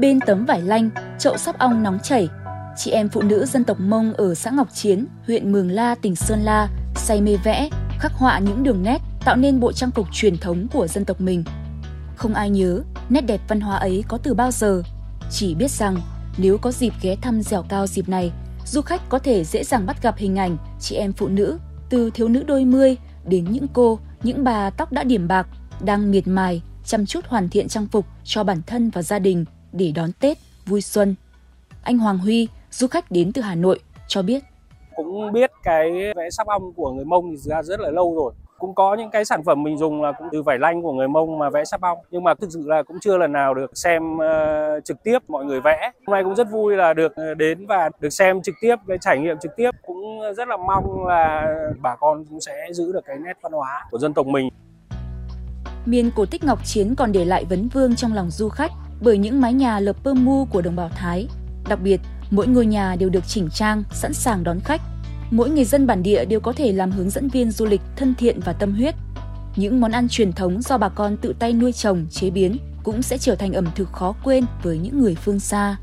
Bên tấm vải lanh, chậu sắp ong nóng chảy, chị em phụ nữ dân tộc Mông ở xã Ngọc Chiến, huyện Mường La, tỉnh Sơn La say mê vẽ, khắc họa những đường nét tạo nên bộ trang phục truyền thống của dân tộc mình. Không ai nhớ nét đẹp văn hóa ấy có từ bao giờ, chỉ biết rằng nếu có dịp ghé thăm dẻo cao dịp này, du khách có thể dễ dàng bắt gặp hình ảnh chị em phụ nữ từ thiếu nữ đôi mươi đến những cô, những bà tóc đã điểm bạc đang miệt mài chăm chút hoàn thiện trang phục cho bản thân và gia đình để đón Tết vui xuân. Anh Hoàng Huy, du khách đến từ Hà Nội, cho biết. Cũng biết cái vẽ sắp ong của người Mông thì ra rất là lâu rồi. Cũng có những cái sản phẩm mình dùng là cũng từ vải lanh của người Mông mà vẽ sắp ong. Nhưng mà thực sự là cũng chưa lần nào được xem uh, trực tiếp mọi người vẽ. Hôm nay cũng rất vui là được ờ, đến và được xem trực tiếp, cái trải nghiệm trực tiếp. Cũng rất là mong là bà con cũng sẽ giữ được cái nét văn hóa của dân tộc mình. Miền cổ tích Ngọc Chiến còn để lại vấn vương trong lòng du khách bởi những mái nhà lợp pơ mu của đồng bào Thái. Đặc biệt, mỗi ngôi nhà đều được chỉnh trang, sẵn sàng đón khách. Mỗi người dân bản địa đều có thể làm hướng dẫn viên du lịch thân thiện và tâm huyết. Những món ăn truyền thống do bà con tự tay nuôi trồng, chế biến cũng sẽ trở thành ẩm thực khó quên với những người phương xa.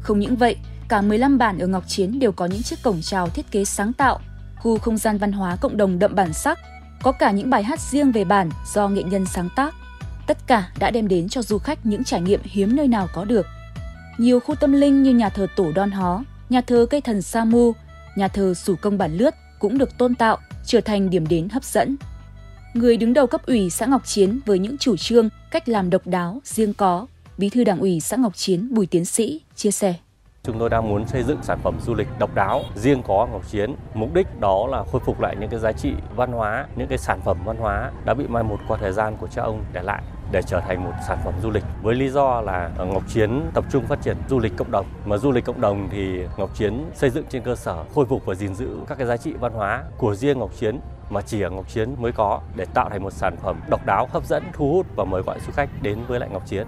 Không những vậy, cả 15 bản ở Ngọc Chiến đều có những chiếc cổng chào thiết kế sáng tạo, khu không gian văn hóa cộng đồng đậm bản sắc, có cả những bài hát riêng về bản do nghệ nhân sáng tác. Tất cả đã đem đến cho du khách những trải nghiệm hiếm nơi nào có được. Nhiều khu tâm linh như nhà thờ Tổ Đon Hó, nhà thờ cây thần Sa Mu, nhà thờ Sủ Công Bản Lướt cũng được tôn tạo, trở thành điểm đến hấp dẫn. Người đứng đầu cấp ủy xã Ngọc Chiến với những chủ trương, cách làm độc đáo, riêng có, Bí thư Đảng ủy xã Ngọc Chiến Bùi Tiến Sĩ chia sẻ. Chúng tôi đang muốn xây dựng sản phẩm du lịch độc đáo riêng có Ngọc Chiến. Mục đích đó là khôi phục lại những cái giá trị văn hóa, những cái sản phẩm văn hóa đã bị mai một qua thời gian của cha ông để lại để trở thành một sản phẩm du lịch với lý do là Ngọc Chiến tập trung phát triển du lịch cộng đồng mà du lịch cộng đồng thì Ngọc Chiến xây dựng trên cơ sở khôi phục và gìn giữ các cái giá trị văn hóa của riêng Ngọc Chiến mà chỉ ở Ngọc Chiến mới có để tạo thành một sản phẩm độc đáo hấp dẫn thu hút và mời gọi du khách đến với lại Ngọc Chiến.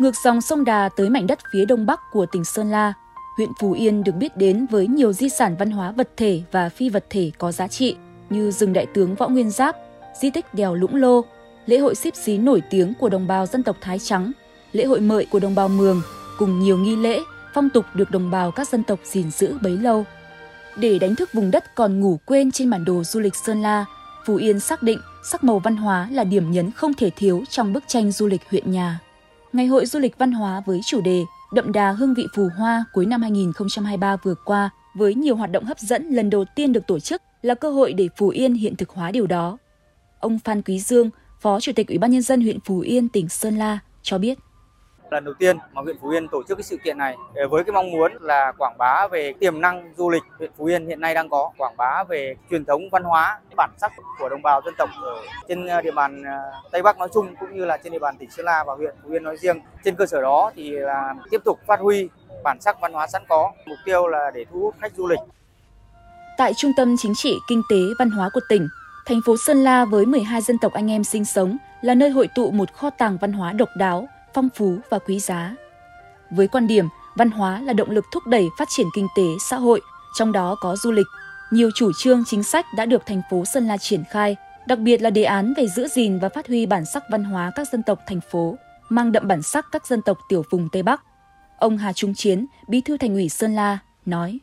Ngược dòng sông Đà tới mảnh đất phía đông bắc của tỉnh Sơn La, huyện Phú Yên được biết đến với nhiều di sản văn hóa vật thể và phi vật thể có giá trị như rừng đại tướng Võ Nguyên Giáp, di tích đèo Lũng Lô, lễ hội xếp xí nổi tiếng của đồng bào dân tộc Thái Trắng, lễ hội mợi của đồng bào Mường, cùng nhiều nghi lễ, phong tục được đồng bào các dân tộc gìn giữ bấy lâu. Để đánh thức vùng đất còn ngủ quên trên bản đồ du lịch Sơn La, Phú Yên xác định sắc màu văn hóa là điểm nhấn không thể thiếu trong bức tranh du lịch huyện nhà. Ngày hội du lịch văn hóa với chủ đề Đậm đà hương vị phù hoa cuối năm 2023 vừa qua với nhiều hoạt động hấp dẫn lần đầu tiên được tổ chức là cơ hội để Phú Yên hiện thực hóa điều đó. Ông Phan Quý Dương, Phó Chủ tịch Ủy ban nhân dân huyện Phú Yên, tỉnh Sơn La cho biết lần đầu tiên mà huyện Phú Yên tổ chức cái sự kiện này với cái mong muốn là quảng bá về tiềm năng du lịch huyện Phú Yên hiện nay đang có, quảng bá về truyền thống văn hóa, bản sắc của đồng bào dân tộc ở trên ờ, địa bàn ờ, Tây Bắc nói chung cũng như là trên địa bàn tỉnh Sơn La và huyện Phú Yên nói riêng. Trên cơ sở đó thì là tiếp tục phát huy bản sắc văn hóa sẵn có, mục tiêu là để thu hút khách du lịch. Tại Trung tâm Chính trị Kinh tế Văn hóa của tỉnh, thành phố Sơn La với 12 dân tộc anh em sinh sống là nơi hội tụ một kho tàng văn hóa độc đáo, phong phú và quý giá. Với quan điểm văn hóa là động lực thúc đẩy phát triển kinh tế, xã hội, trong đó có du lịch, nhiều chủ trương chính sách đã được thành phố Sơn La triển khai, đặc biệt là đề án về giữ gìn và phát huy bản sắc văn hóa các dân tộc thành phố, mang đậm bản sắc các dân tộc tiểu vùng Tây Bắc. Ông Hà Trung Chiến, Bí thư Thành ủy Sơn La nói: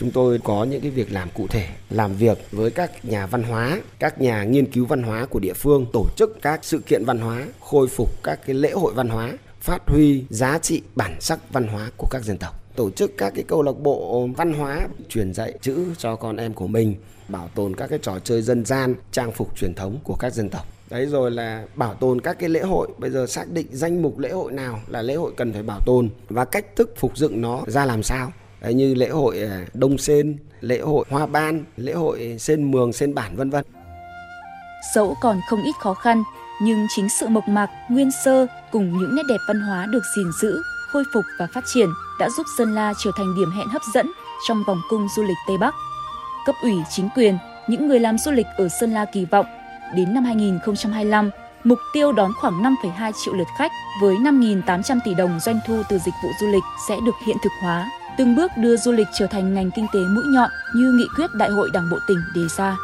Chúng tôi có những cái việc làm cụ thể, làm việc với các nhà văn hóa, các nhà nghiên cứu văn hóa của địa phương, tổ chức các sự kiện văn hóa, khôi phục các cái lễ hội văn hóa, phát huy giá trị bản sắc văn hóa của các dân tộc. Tổ chức các cái câu lạc bộ văn hóa truyền dạy chữ cho con em của mình bảo tồn các cái trò chơi dân gian trang phục truyền thống của các dân tộc. Đấy rồi là bảo tồn các cái lễ hội. Bây giờ xác định danh mục lễ hội nào là lễ hội cần phải bảo tồn và cách thức phục dựng nó ra làm sao như lễ hội à, Đông Sen, lễ hội Hoa Ban, lễ hội Sen Mường, Sen Bản vân vân. Dẫu còn không ít khó khăn, nhưng chính sự mộc mạc, nguyên sơ cùng những nét đẹp văn hóa được gìn giữ, khôi phục và phát triển đã giúp Sơn La trở thành điểm hẹn hấp dẫn trong vòng cung du lịch Tây Bắc. Cấp ủy chính quyền, những người làm du lịch ở Sơn La kỳ vọng đến năm 2025, mục tiêu đón khoảng 5,2 triệu lượt khách với 5.800 tỷ đồng doanh thu từ dịch vụ du lịch sẽ được hiện thực hóa từng bước đưa du lịch trở thành ngành kinh tế mũi nhọn như nghị quyết Đại hội Đảng bộ tỉnh đề ra.